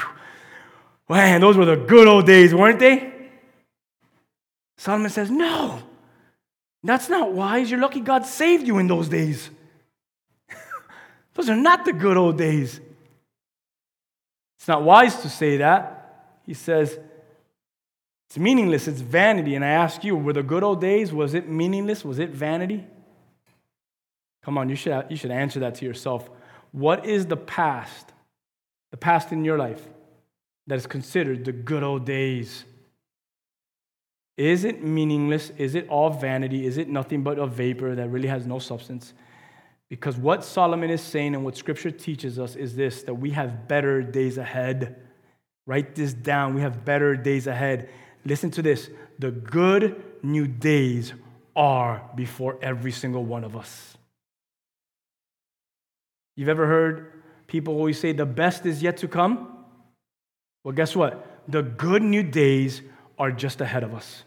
man, those were the good old days, weren't they? Solomon says, no, that's not wise. You're lucky God saved you in those days. Those are not the good old days. It's not wise to say that. He says, it's meaningless, it's vanity. And I ask you, were the good old days, was it meaningless? Was it vanity? Come on, you should, you should answer that to yourself. What is the past, the past in your life, that is considered the good old days? Is it meaningless? Is it all vanity? Is it nothing but a vapor that really has no substance? Because what Solomon is saying and what Scripture teaches us is this that we have better days ahead. Write this down. We have better days ahead. Listen to this the good new days are before every single one of us. You've ever heard people always say the best is yet to come? Well, guess what? The good new days are just ahead of us.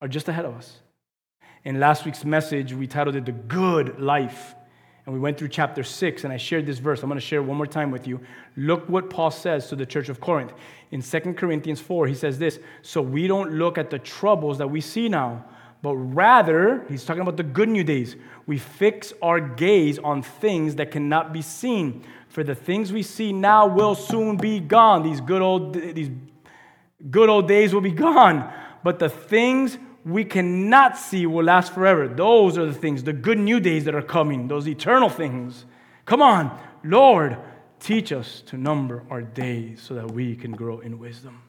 Are just ahead of us. In last week's message, we titled it The Good Life. And we went through chapter 6, and I shared this verse. I'm going to share one more time with you. Look what Paul says to the church of Corinth. In 2 Corinthians 4, he says this So we don't look at the troubles that we see now, but rather, he's talking about the good new days. We fix our gaze on things that cannot be seen. For the things we see now will soon be gone. These good old, these good old days will be gone. But the things we cannot see will last forever. Those are the things, the good new days that are coming, those eternal things. Come on, Lord, teach us to number our days so that we can grow in wisdom.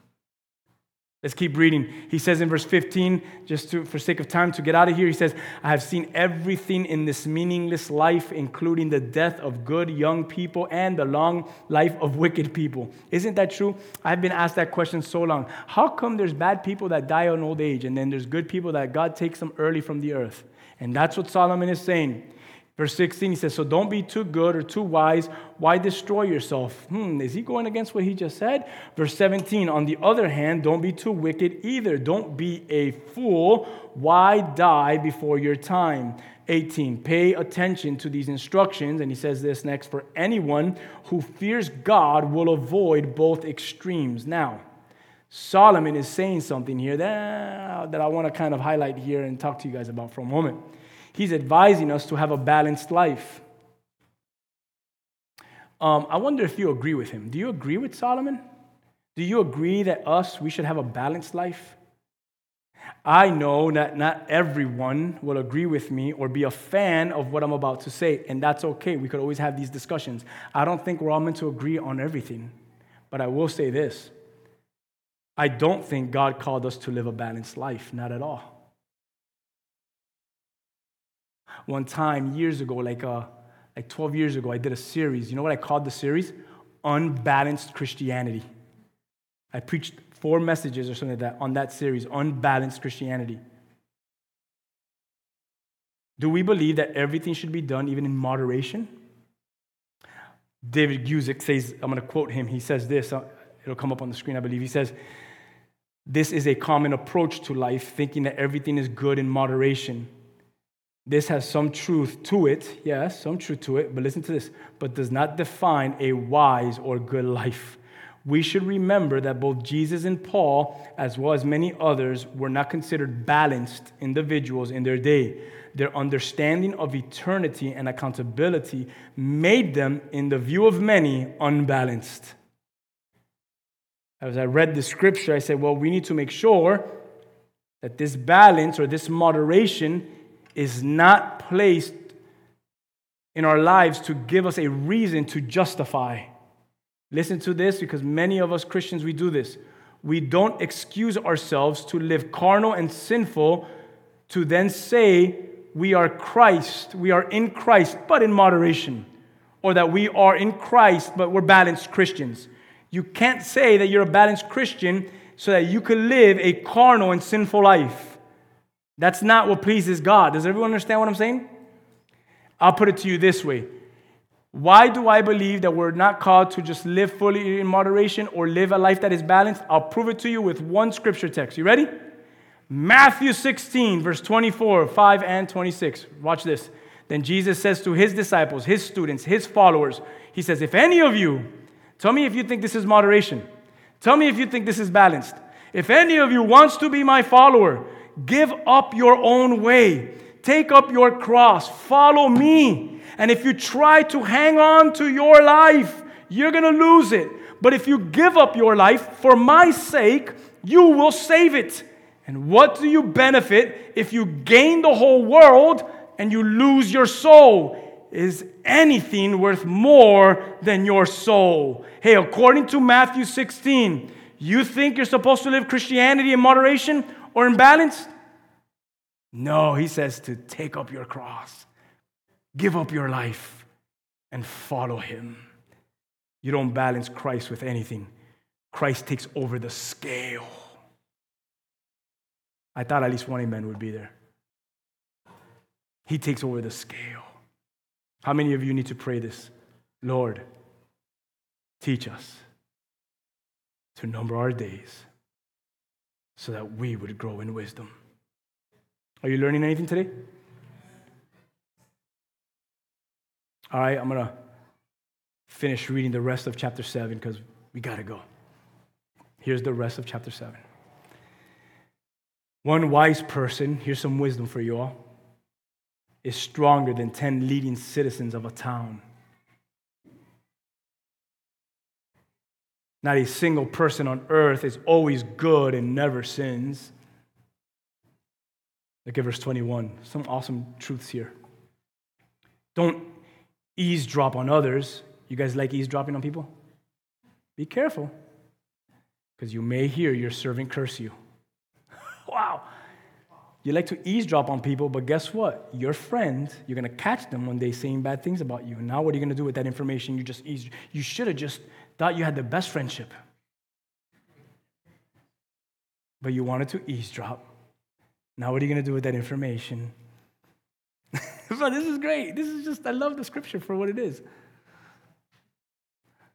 Let's keep reading. He says in verse 15, just to, for sake of time to get out of here, he says, I have seen everything in this meaningless life, including the death of good young people and the long life of wicked people. Isn't that true? I've been asked that question so long. How come there's bad people that die on old age, and then there's good people that God takes them early from the earth? And that's what Solomon is saying. Verse 16, he says, So don't be too good or too wise. Why destroy yourself? Hmm, is he going against what he just said? Verse 17, on the other hand, don't be too wicked either. Don't be a fool. Why die before your time? 18, pay attention to these instructions. And he says this next for anyone who fears God will avoid both extremes. Now, Solomon is saying something here that, that I want to kind of highlight here and talk to you guys about for a moment. He's advising us to have a balanced life. Um, I wonder if you agree with him. Do you agree with Solomon? Do you agree that us, we should have a balanced life? I know that not everyone will agree with me or be a fan of what I'm about to say, and that's okay. We could always have these discussions. I don't think we're all meant to agree on everything, but I will say this I don't think God called us to live a balanced life, not at all. One time years ago, like, uh, like 12 years ago, I did a series. You know what I called the series? Unbalanced Christianity. I preached four messages or something like that on that series, Unbalanced Christianity. Do we believe that everything should be done even in moderation? David Guzik says, I'm going to quote him. He says this, uh, it'll come up on the screen, I believe. He says, This is a common approach to life, thinking that everything is good in moderation. This has some truth to it, yes, some truth to it, but listen to this, but does not define a wise or good life. We should remember that both Jesus and Paul, as well as many others, were not considered balanced individuals in their day. Their understanding of eternity and accountability made them, in the view of many, unbalanced. As I read the scripture, I said, well, we need to make sure that this balance or this moderation is not placed in our lives to give us a reason to justify. Listen to this because many of us Christians, we do this. we don't excuse ourselves to live carnal and sinful to then say we are Christ, we are in Christ, but in moderation, or that we are in Christ, but we're balanced Christians. You can't say that you're a balanced Christian so that you can live a carnal and sinful life. That's not what pleases God. Does everyone understand what I'm saying? I'll put it to you this way. Why do I believe that we're not called to just live fully in moderation or live a life that is balanced? I'll prove it to you with one scripture text. You ready? Matthew 16, verse 24, 5 and 26. Watch this. Then Jesus says to his disciples, his students, his followers, He says, If any of you, tell me if you think this is moderation, tell me if you think this is balanced. If any of you wants to be my follower, give up your own way, take up your cross, follow me. And if you try to hang on to your life, you're going to lose it. But if you give up your life for my sake, you will save it. And what do you benefit if you gain the whole world and you lose your soul? Is anything worth more than your soul? Hey, according to Matthew 16, you think you're supposed to live Christianity in moderation or imbalanced? No, he says to take up your cross, give up your life, and follow him. You don't balance Christ with anything, Christ takes over the scale. I thought at least one amen would be there. He takes over the scale. How many of you need to pray this? Lord, teach us to number our days so that we would grow in wisdom. Are you learning anything today? All right, I'm going to finish reading the rest of chapter 7 because we got to go. Here's the rest of chapter 7. One wise person, here's some wisdom for you all, is stronger than 10 leading citizens of a town. Not a single person on earth is always good and never sins. Look at verse 21. Some awesome truths here. Don't eavesdrop on others. You guys like eavesdropping on people? Be careful, because you may hear your servant curse you. wow. You like to eavesdrop on people, but guess what? Your friend, you're going to catch them when they're saying bad things about you. And now what are you going to do with that information? You just eavesdrop. You should have just thought you had the best friendship. But you wanted to eavesdrop. Now what are you going to do with that information? this is great. This is just, I love the scripture for what it is.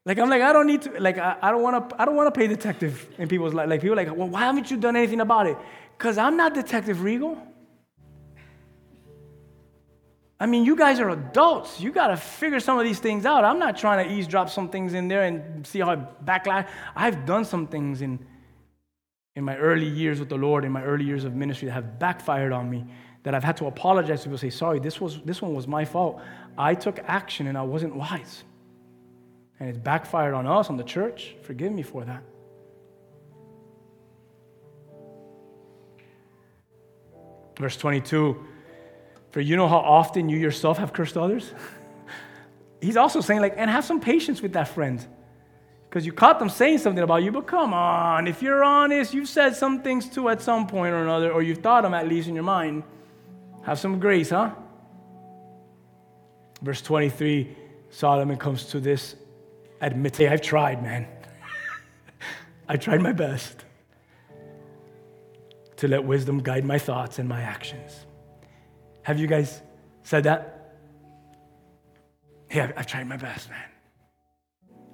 Like I'm like I don't need to like I, I don't want to I don't want to play detective in people's life. Like people like, well, why haven't you done anything about it? Because I'm not Detective Rigo. I mean, you guys are adults. You got to figure some of these things out. I'm not trying to eavesdrop some things in there and see how I backlash. I've done some things in, in my early years with the Lord, in my early years of ministry, that have backfired on me, that I've had to apologize to people, say, sorry, this, was, this one was my fault. I took action and I wasn't wise. And it's backfired on us, on the church. Forgive me for that. Verse 22 For you know how often you yourself have cursed others? He's also saying, like, and have some patience with that friend. Because you caught them saying something about you, but come on, if you're honest, you've said some things too at some point or another, or you've thought them at least in your mind. Have some grace, huh? Verse 23, Solomon comes to this admit, hey, I've tried, man. I tried my best to let wisdom guide my thoughts and my actions. Have you guys said that? Hey, I've, I've tried my best, man,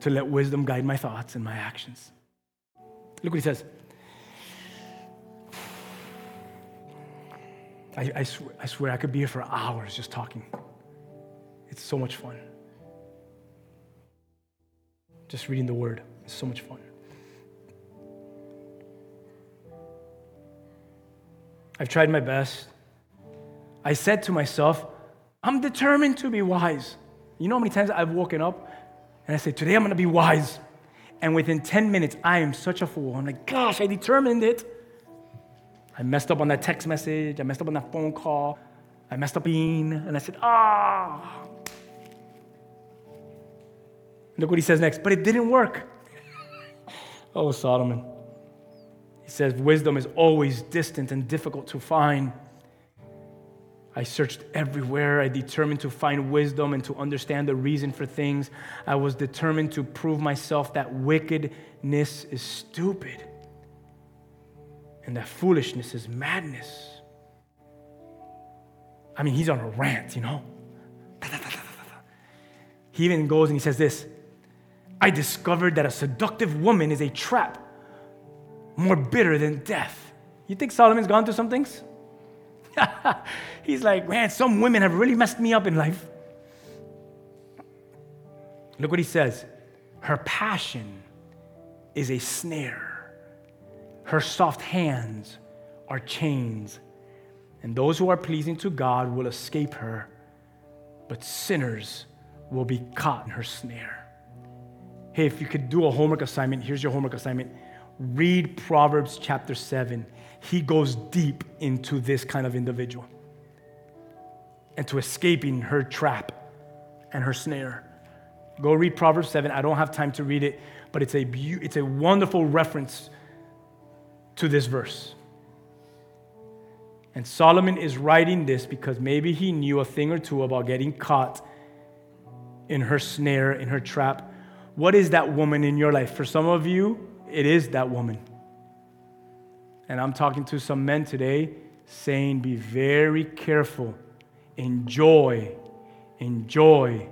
to let wisdom guide my thoughts and my actions. Look what he says. I, I, swear, I swear I could be here for hours just talking. It's so much fun. Just reading the word is so much fun. I've tried my best. I said to myself, I'm determined to be wise. You know how many times I've woken up and I say, Today I'm going to be wise. And within 10 minutes, I am such a fool. I'm like, Gosh, I determined it. I messed up on that text message. I messed up on that phone call. I messed up being. And I said, Ah. Look what he says next. But it didn't work. oh, Solomon. He says, Wisdom is always distant and difficult to find. I searched everywhere. I determined to find wisdom and to understand the reason for things. I was determined to prove myself that wickedness is stupid and that foolishness is madness. I mean, he's on a rant, you know? He even goes and he says this I discovered that a seductive woman is a trap more bitter than death. You think Solomon's gone through some things? He's like, man, some women have really messed me up in life. Look what he says. Her passion is a snare. Her soft hands are chains. And those who are pleasing to God will escape her, but sinners will be caught in her snare. Hey, if you could do a homework assignment, here's your homework assignment. Read Proverbs chapter 7 he goes deep into this kind of individual and to escaping her trap and her snare. Go read Proverbs 7. I don't have time to read it, but it's a, be- it's a wonderful reference to this verse. And Solomon is writing this because maybe he knew a thing or two about getting caught in her snare, in her trap. What is that woman in your life? For some of you, it is that woman. And I'm talking to some men today saying, be very careful. Enjoy, enjoy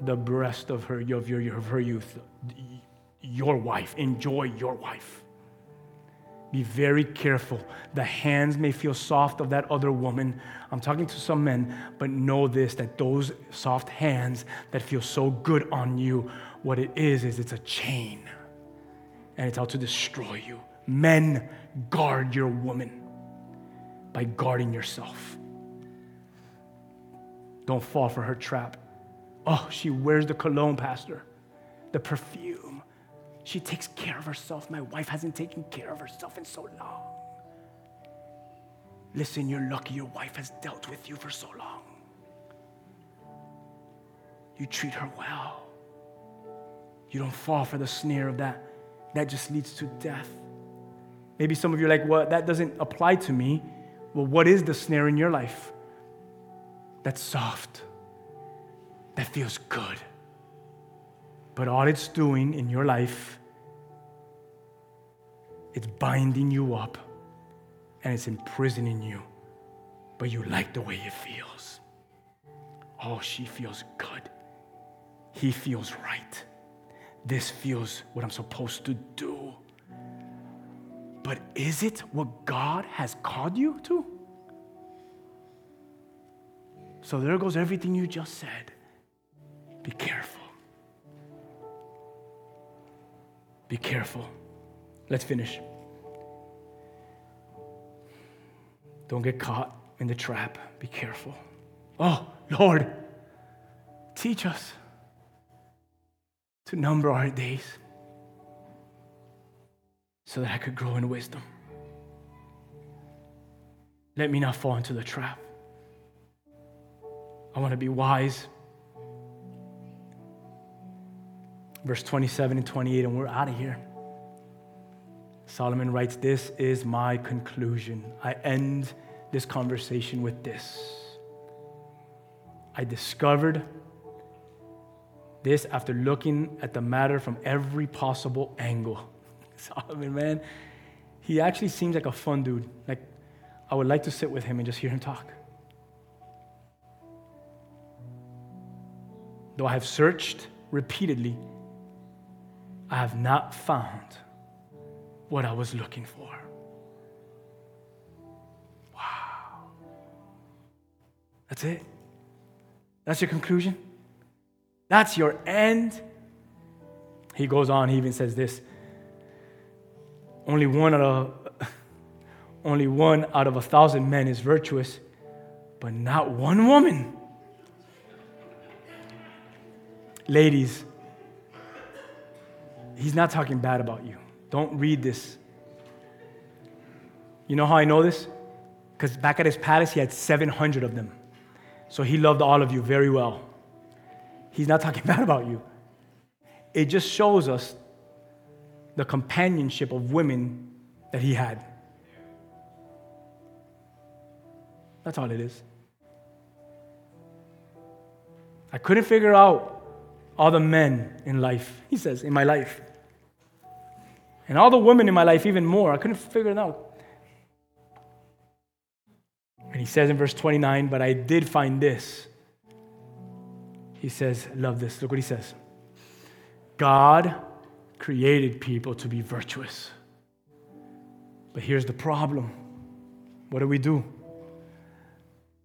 the breast of her, of, your, of her youth. Your wife. Enjoy your wife. Be very careful. The hands may feel soft of that other woman. I'm talking to some men, but know this that those soft hands that feel so good on you, what it is, is it's a chain. And it's out to destroy you. Men, guard your woman by guarding yourself. Don't fall for her trap. Oh, she wears the cologne, Pastor, the perfume. She takes care of herself. My wife hasn't taken care of herself in so long. Listen, you're lucky your wife has dealt with you for so long. You treat her well. You don't fall for the snare of that. That just leads to death. Maybe some of you are like, well, that doesn't apply to me. Well, what is the snare in your life? That's soft, that feels good. But all it's doing in your life, it's binding you up and it's imprisoning you. But you like the way it feels. Oh, she feels good. He feels right. This feels what I'm supposed to do. But is it what God has called you to? So there goes everything you just said. Be careful. Be careful. Let's finish. Don't get caught in the trap. Be careful. Oh, Lord, teach us to number our days so that I could grow in wisdom. Let me not fall into the trap. I want to be wise. Verse 27 and 28, and we're out of here. Solomon writes, This is my conclusion. I end this conversation with this. I discovered this after looking at the matter from every possible angle. Solomon, man, he actually seems like a fun dude. Like, I would like to sit with him and just hear him talk. Though I have searched repeatedly, I have not found what I was looking for. Wow. That's it. That's your conclusion. That's your end. He goes on, he even says this only one out of only one out of a thousand men is virtuous, but not one woman. Ladies, he's not talking bad about you. Don't read this. You know how I know this? Because back at his palace, he had 700 of them. So he loved all of you very well. He's not talking bad about you. It just shows us the companionship of women that he had. That's all it is. I couldn't figure out all the men in life, he says, in my life. And all the women in my life, even more. I couldn't figure it out. And he says in verse 29, but I did find this. He says, love this. Look what he says. God created people to be virtuous. But here's the problem. What do we do?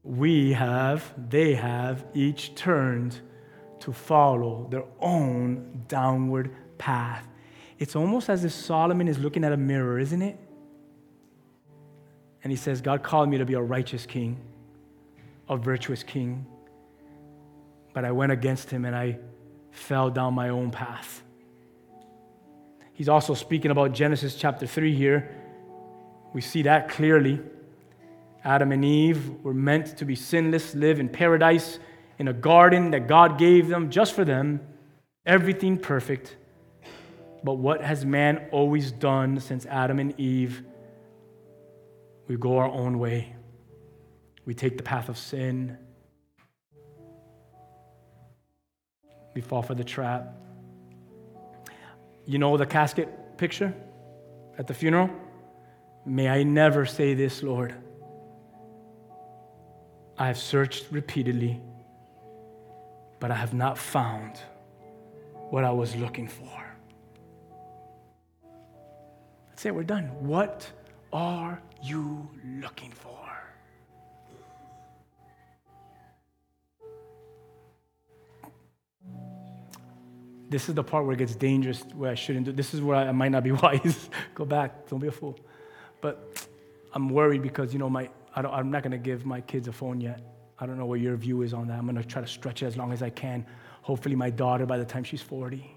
We have, they have each turned to follow their own downward path. It's almost as if Solomon is looking at a mirror, isn't it? And he says, God called me to be a righteous king, a virtuous king. But I went against him and I fell down my own path. He's also speaking about Genesis chapter 3 here. We see that clearly. Adam and Eve were meant to be sinless, live in paradise, in a garden that God gave them just for them, everything perfect. But what has man always done since Adam and Eve? We go our own way. We take the path of sin. We fall for the trap. You know the casket picture at the funeral? May I never say this, Lord. I have searched repeatedly, but I have not found what I was looking for. That's it, we're done. What are you looking for? This is the part where it gets dangerous, where I shouldn't do. This is where I, might not be wise. Go back, don't be a fool. But I'm worried because you know my I am not going to give my kids a phone yet. I don't know what your view is on that. I'm going to try to stretch it as long as I can. Hopefully, my daughter by the time she's 40.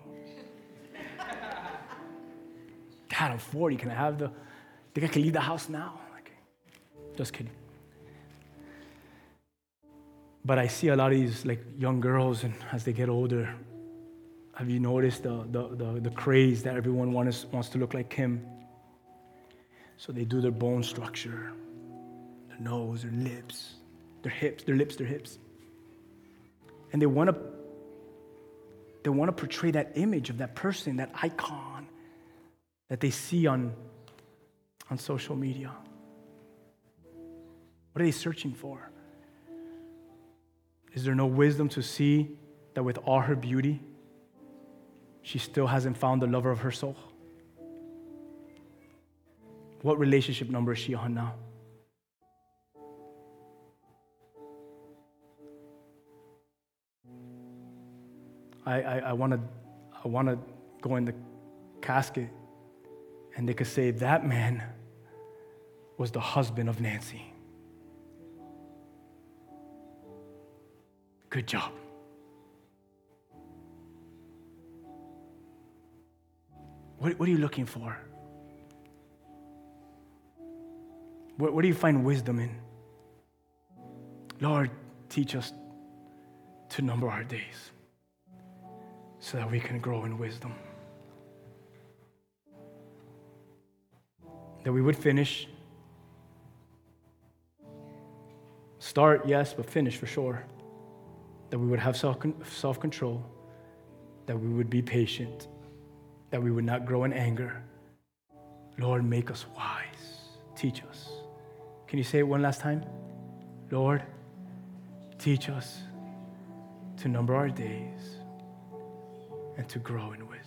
Dad, I'm 40. Can I have the? Think I can leave the house now? Okay. Just kidding. But I see a lot of these like young girls, and as they get older, have you noticed the, the, the, the craze that everyone wants, wants to look like him? So they do their bone structure, their nose, their lips, their hips, their lips, their hips. And they want to they want to portray that image of that person, that icon that they see on, on social media. What are they searching for? Is there no wisdom to see that with all her beauty, she still hasn't found the lover of her soul? What relationship number is she on now? I, I, I want to I wanna go in the casket and they could say, that man was the husband of Nancy. Good job. What, what are you looking for? What, what do you find wisdom in? Lord, teach us to number our days so that we can grow in wisdom. That we would finish. Start, yes, but finish for sure. That we would have self control. That we would be patient. That we would not grow in anger. Lord, make us wise. Teach us. Can you say it one last time? Lord, teach us to number our days and to grow in wisdom.